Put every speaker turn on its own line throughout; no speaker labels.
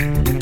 Sunset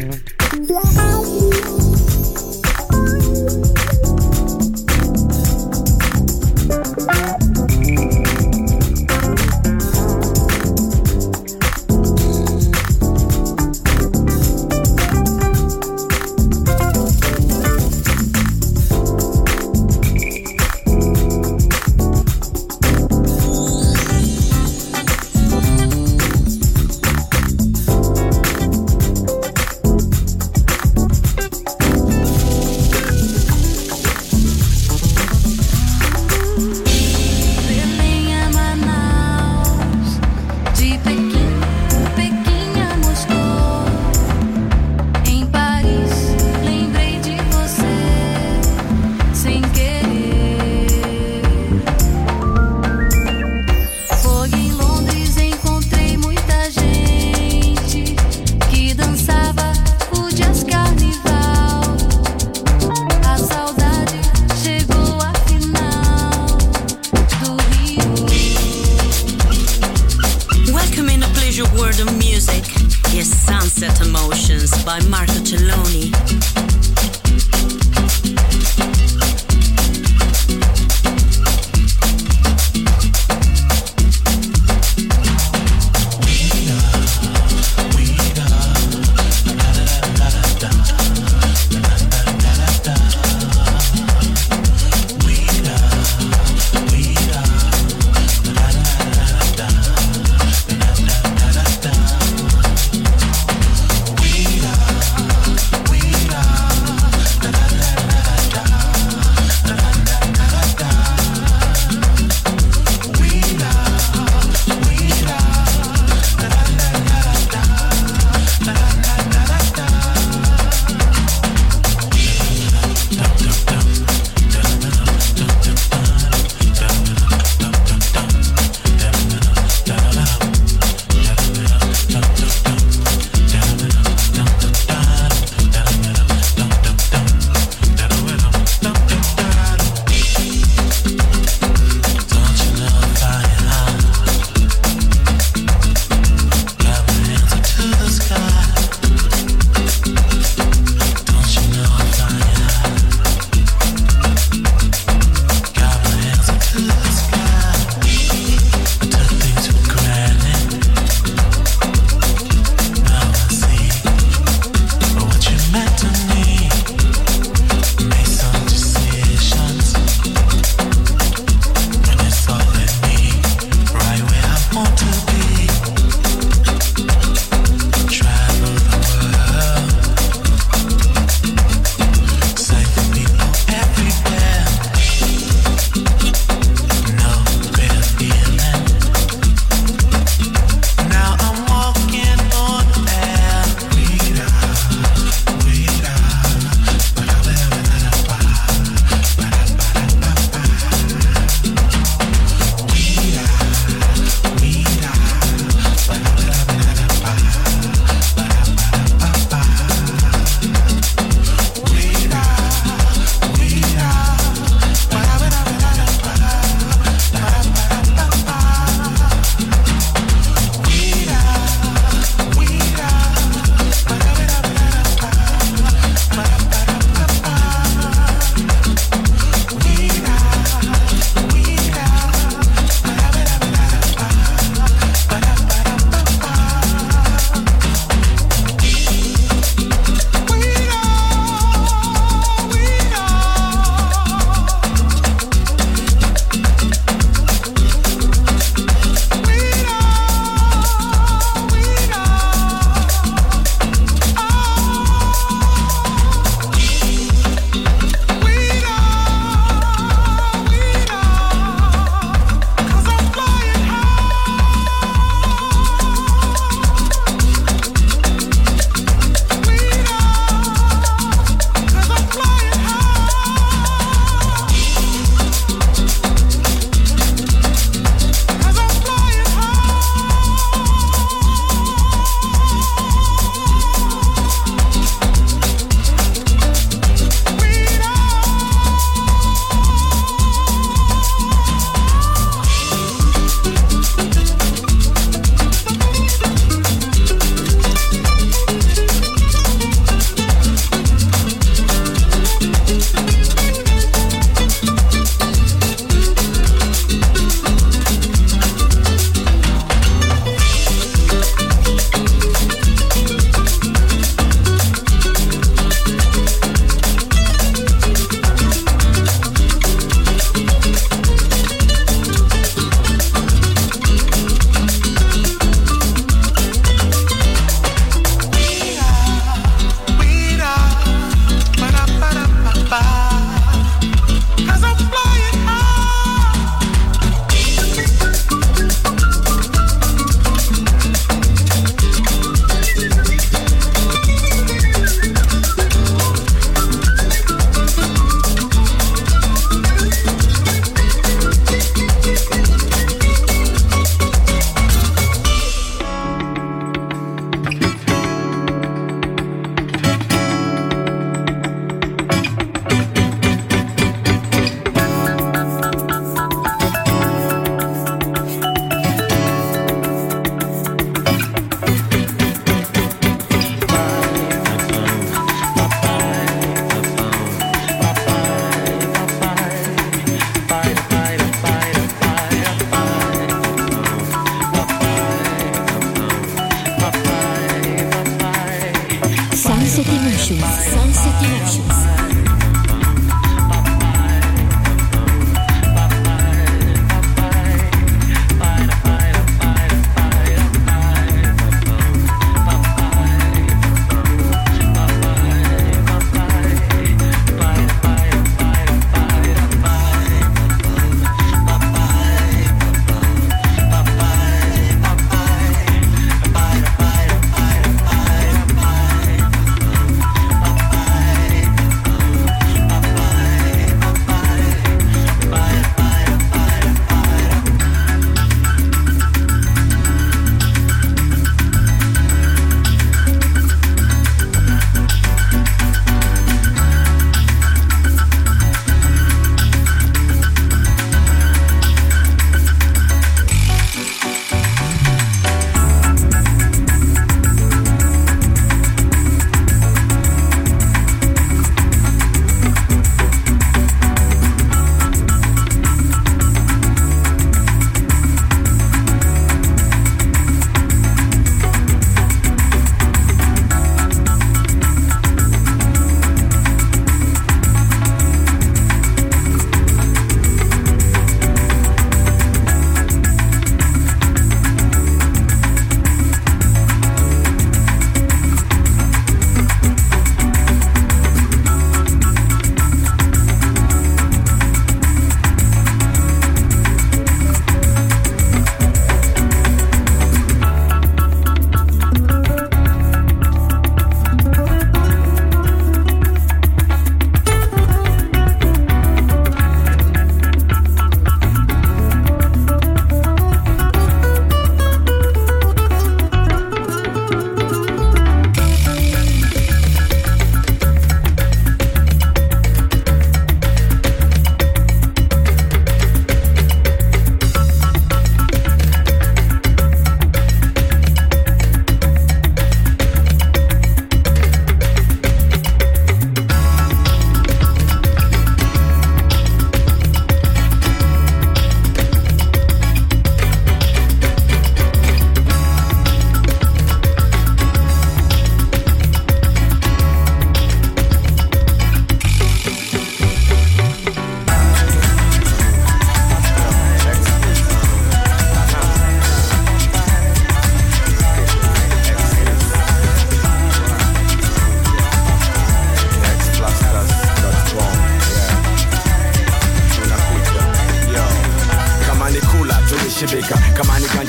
tulishibika kama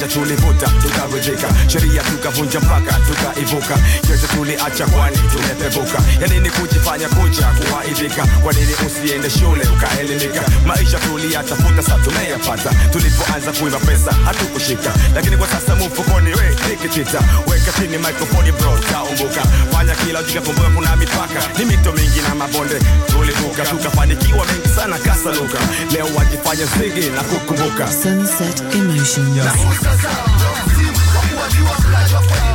ni tulivuta tukaridhika sheria tukavunja mpaka tukaivuka. Yote tuliacha kwani tumepevuka. Yanini kujifanya kucha kuwaidhika kwa nini usiende shule ukaelimika? Maisha tuliyatafuta sa tumeyapata. Tulipoanza kuiva pesa hatukushika. Lakini kwa sasa mfukoni we nikitita weka chini mikrofoni bro taumbuka. Fanya kila ujikakumbuka kuna mipaka. Ni mito mingi na mabonde. Tulivuka tukafanikiwa mengi sana kasaluka. Leo wajifanya zigi na kukumbuka.
Sunset Emotions. Zaza. Jump, see, what you have, like your friend.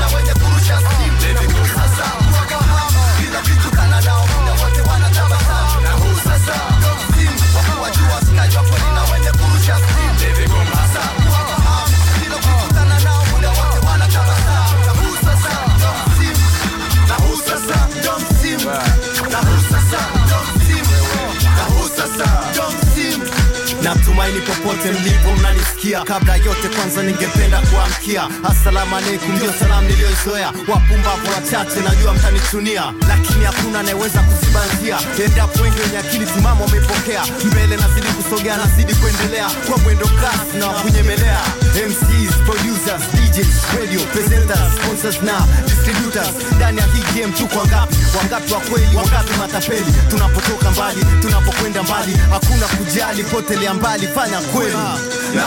Natumaini popote mlipo mnanisikia. Kabla yote, kwanza ningependa kuamkia assalamu alaikum, ndio salamu niliyoizoea. Wapumbavu wachache najua mtanitunia lakini hakuna anayeweza kuziba njia. Endapo wengi wenye akili timamu wamepokea, mbele nazidi kusogea, nazidi kuendelea kwa mwendo kasi na wakunyemelea. MCs, producers, DJs, radio presenters, sponsors na distributors. Ndani ya hii game tuko wangapi? Wangapi wa kweli, wangapi matapeli? Tunapotoka mbali, tunapokwenda mbali, hakuna kujali, potelea mbali, fanya kweli na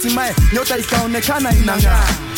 hatimaye eh, nyota ikaonekana inang'aa.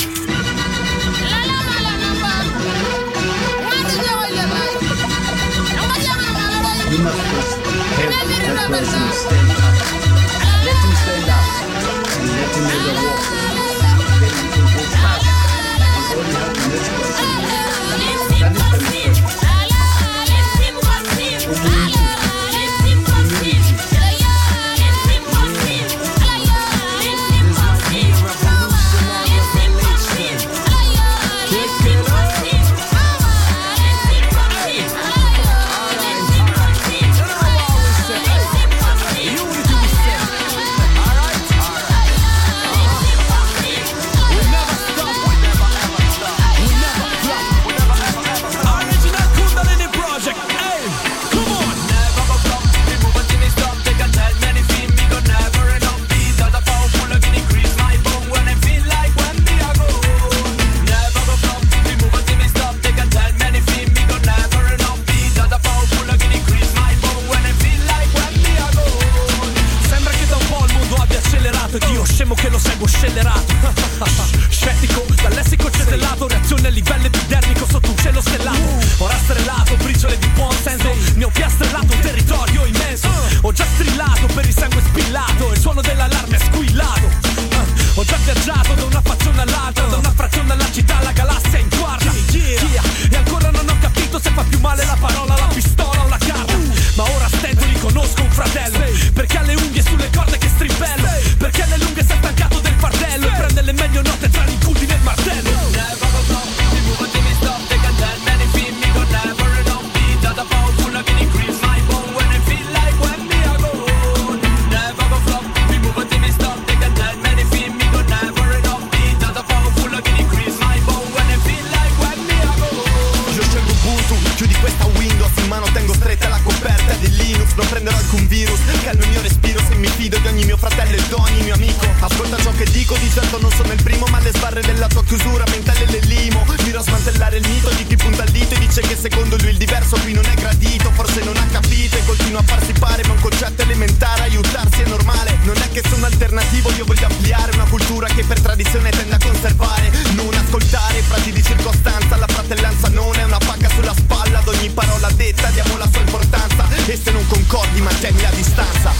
dice che secondo lui il diverso qui non è gradito. Forse non ha capito e continua a farsi pare Ma un concetto elementare, aiutarsi è normale. Non è che sono alternativo, io voglio ampliare Una cultura che per tradizione tende a conservare. Non ascoltare frati di circostanza La fratellanza non è una pacca sulla spalla. Ad ogni parola detta diamo la sua importanza. E se non concordi mantieni la distanza.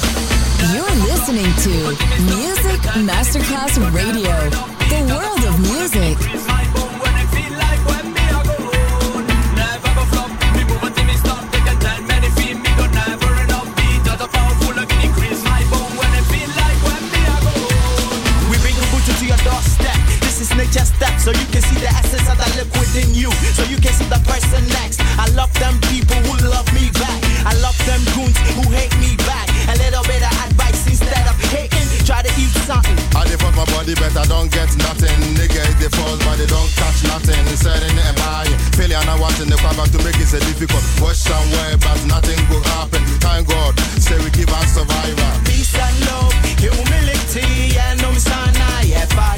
You're listening to Music Masterclass Radio, the world of music.
just that
so you can see the essence of the liquid in you. So you can see the person next. I love them people who love me back. I love them goons who hate me back. A little bit of advice instead of hating. Try to eat something.
I default my body better, don't get nothing. Nigga, it defaults, but they don't catch nothing. Setting and buying. Failure not wanting the power to make it so difficult. Watch somewhere, but nothing will happen. Thank God, say we give out survivor.
Peace and love, humility, and no sign I ever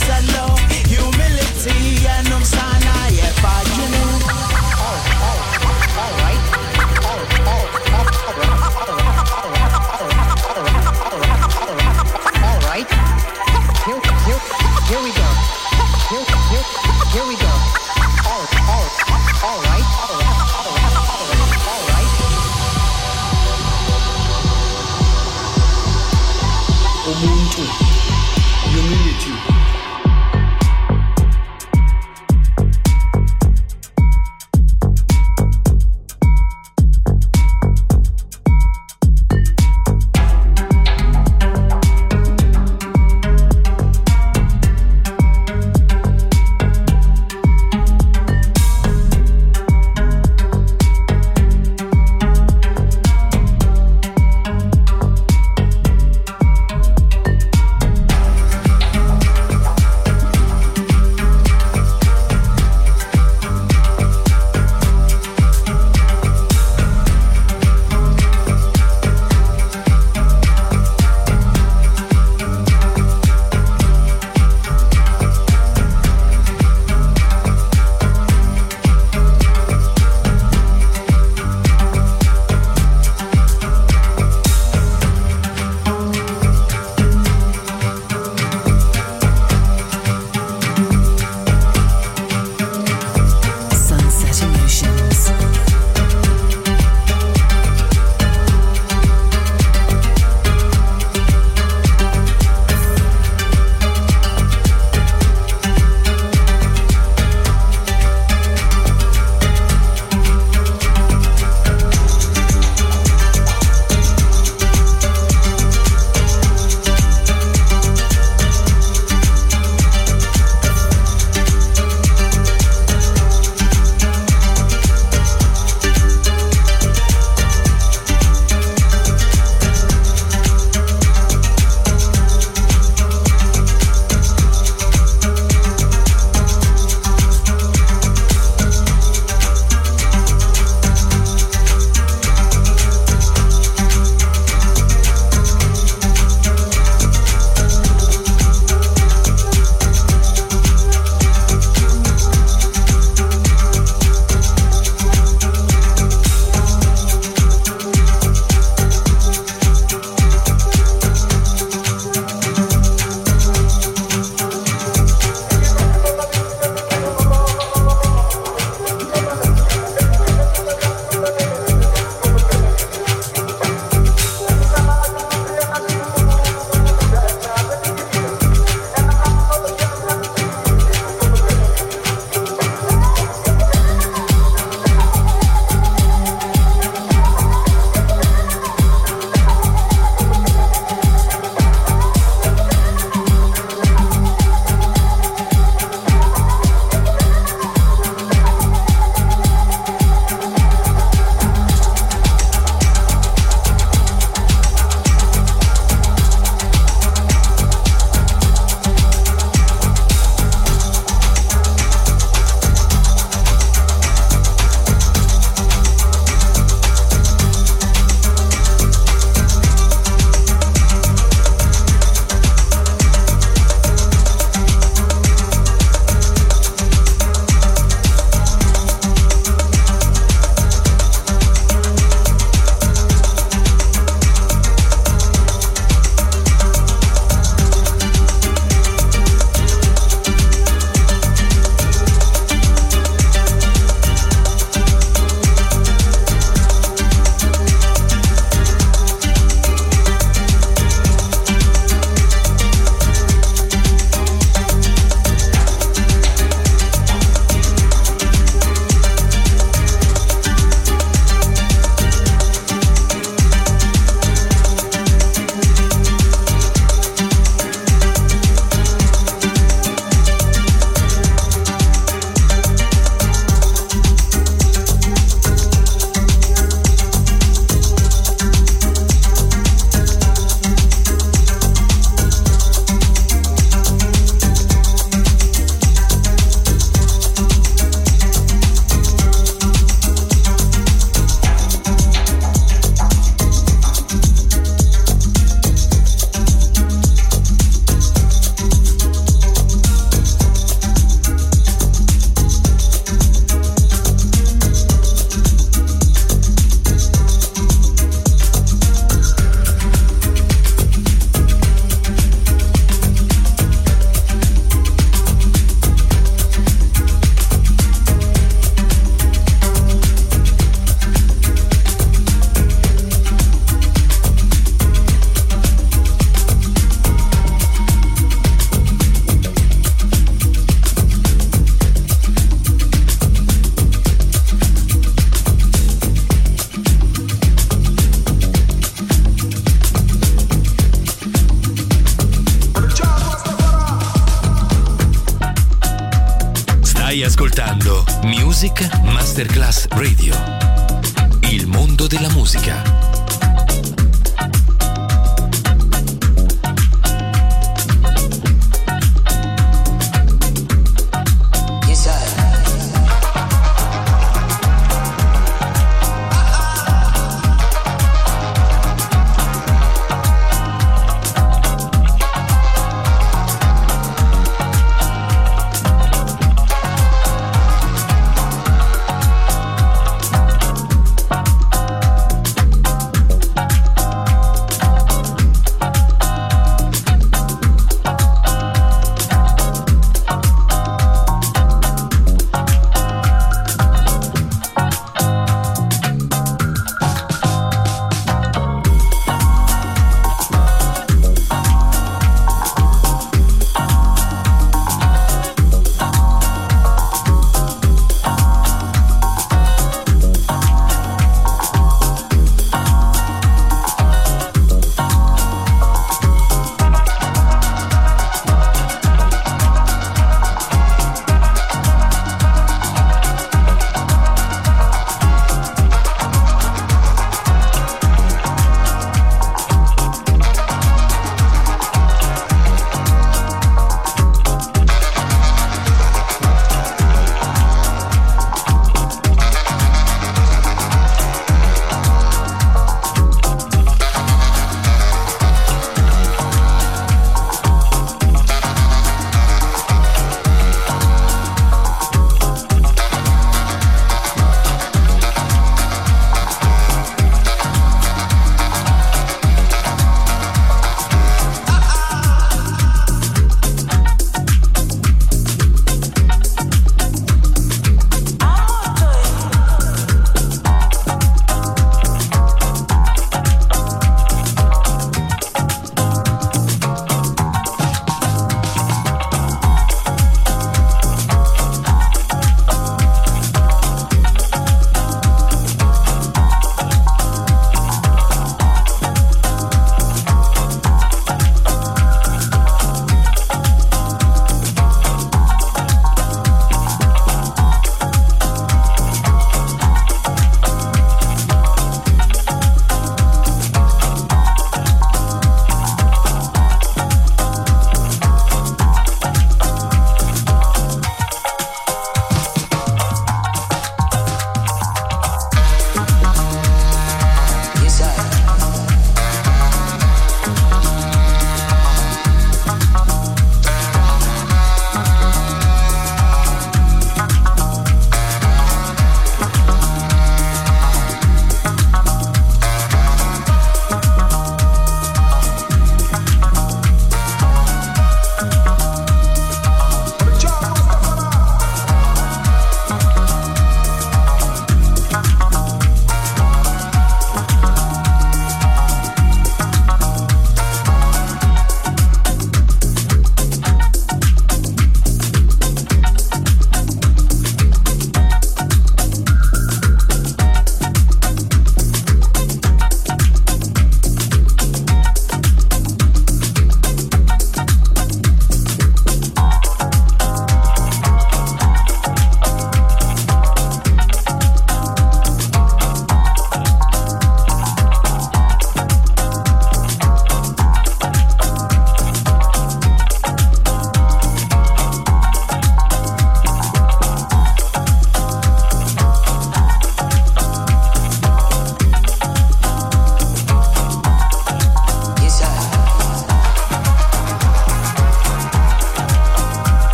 peace and love, humility, and
I'm
sorry.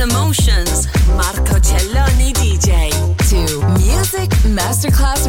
emotions. Marco Celloni DJ
to Music Masterclass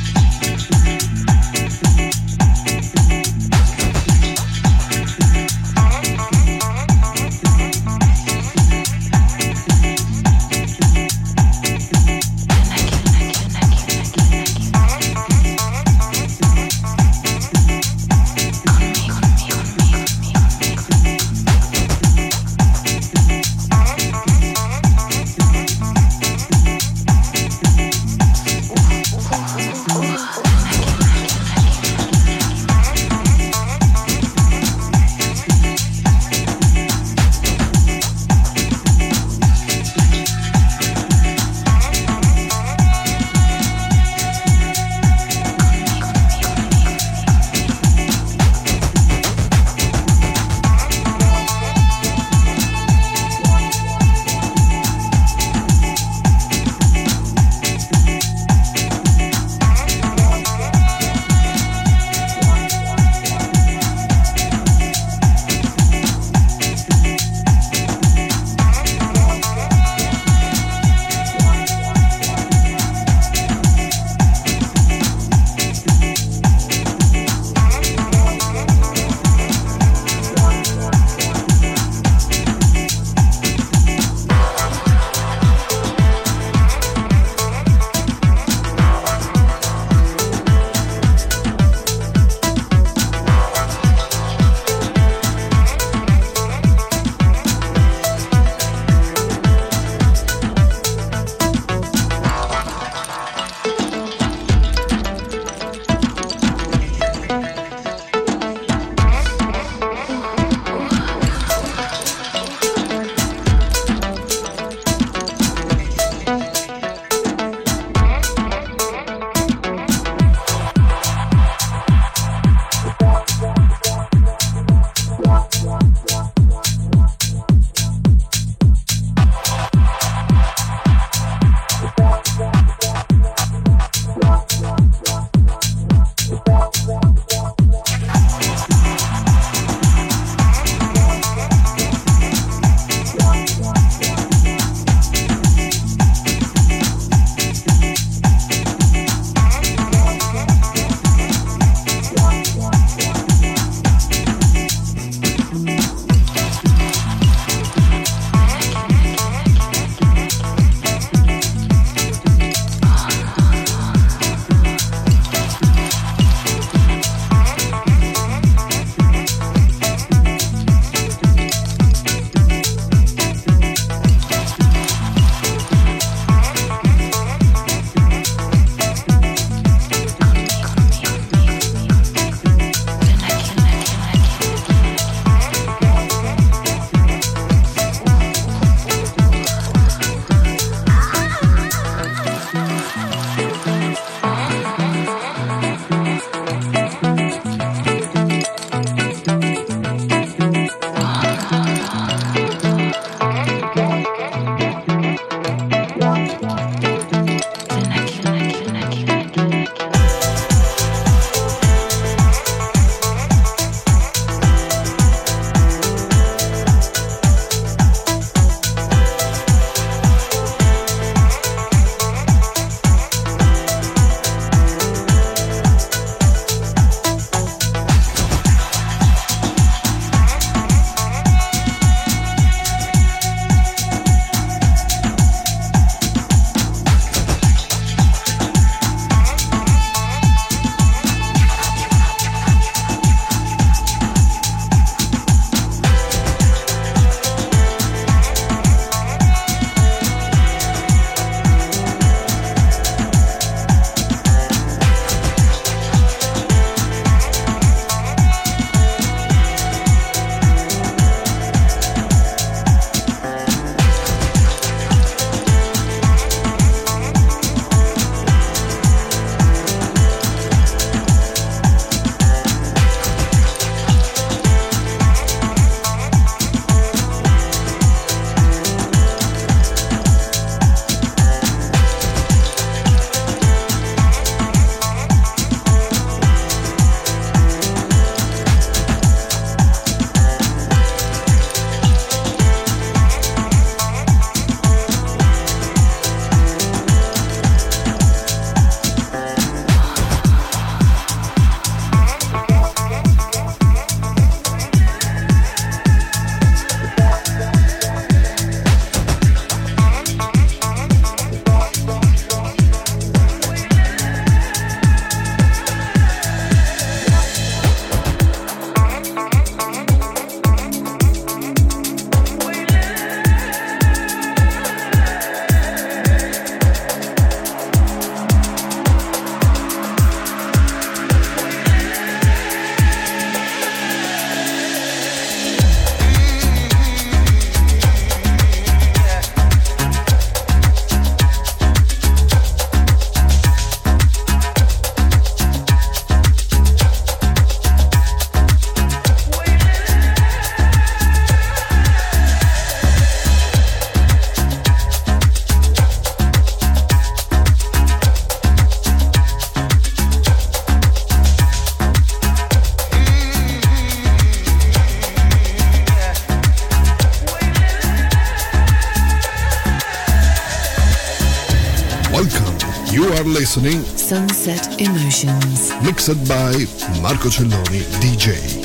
Mixed by Marco Celloni DJ.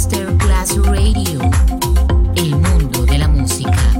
Masterclass Radio. El mundo de la música.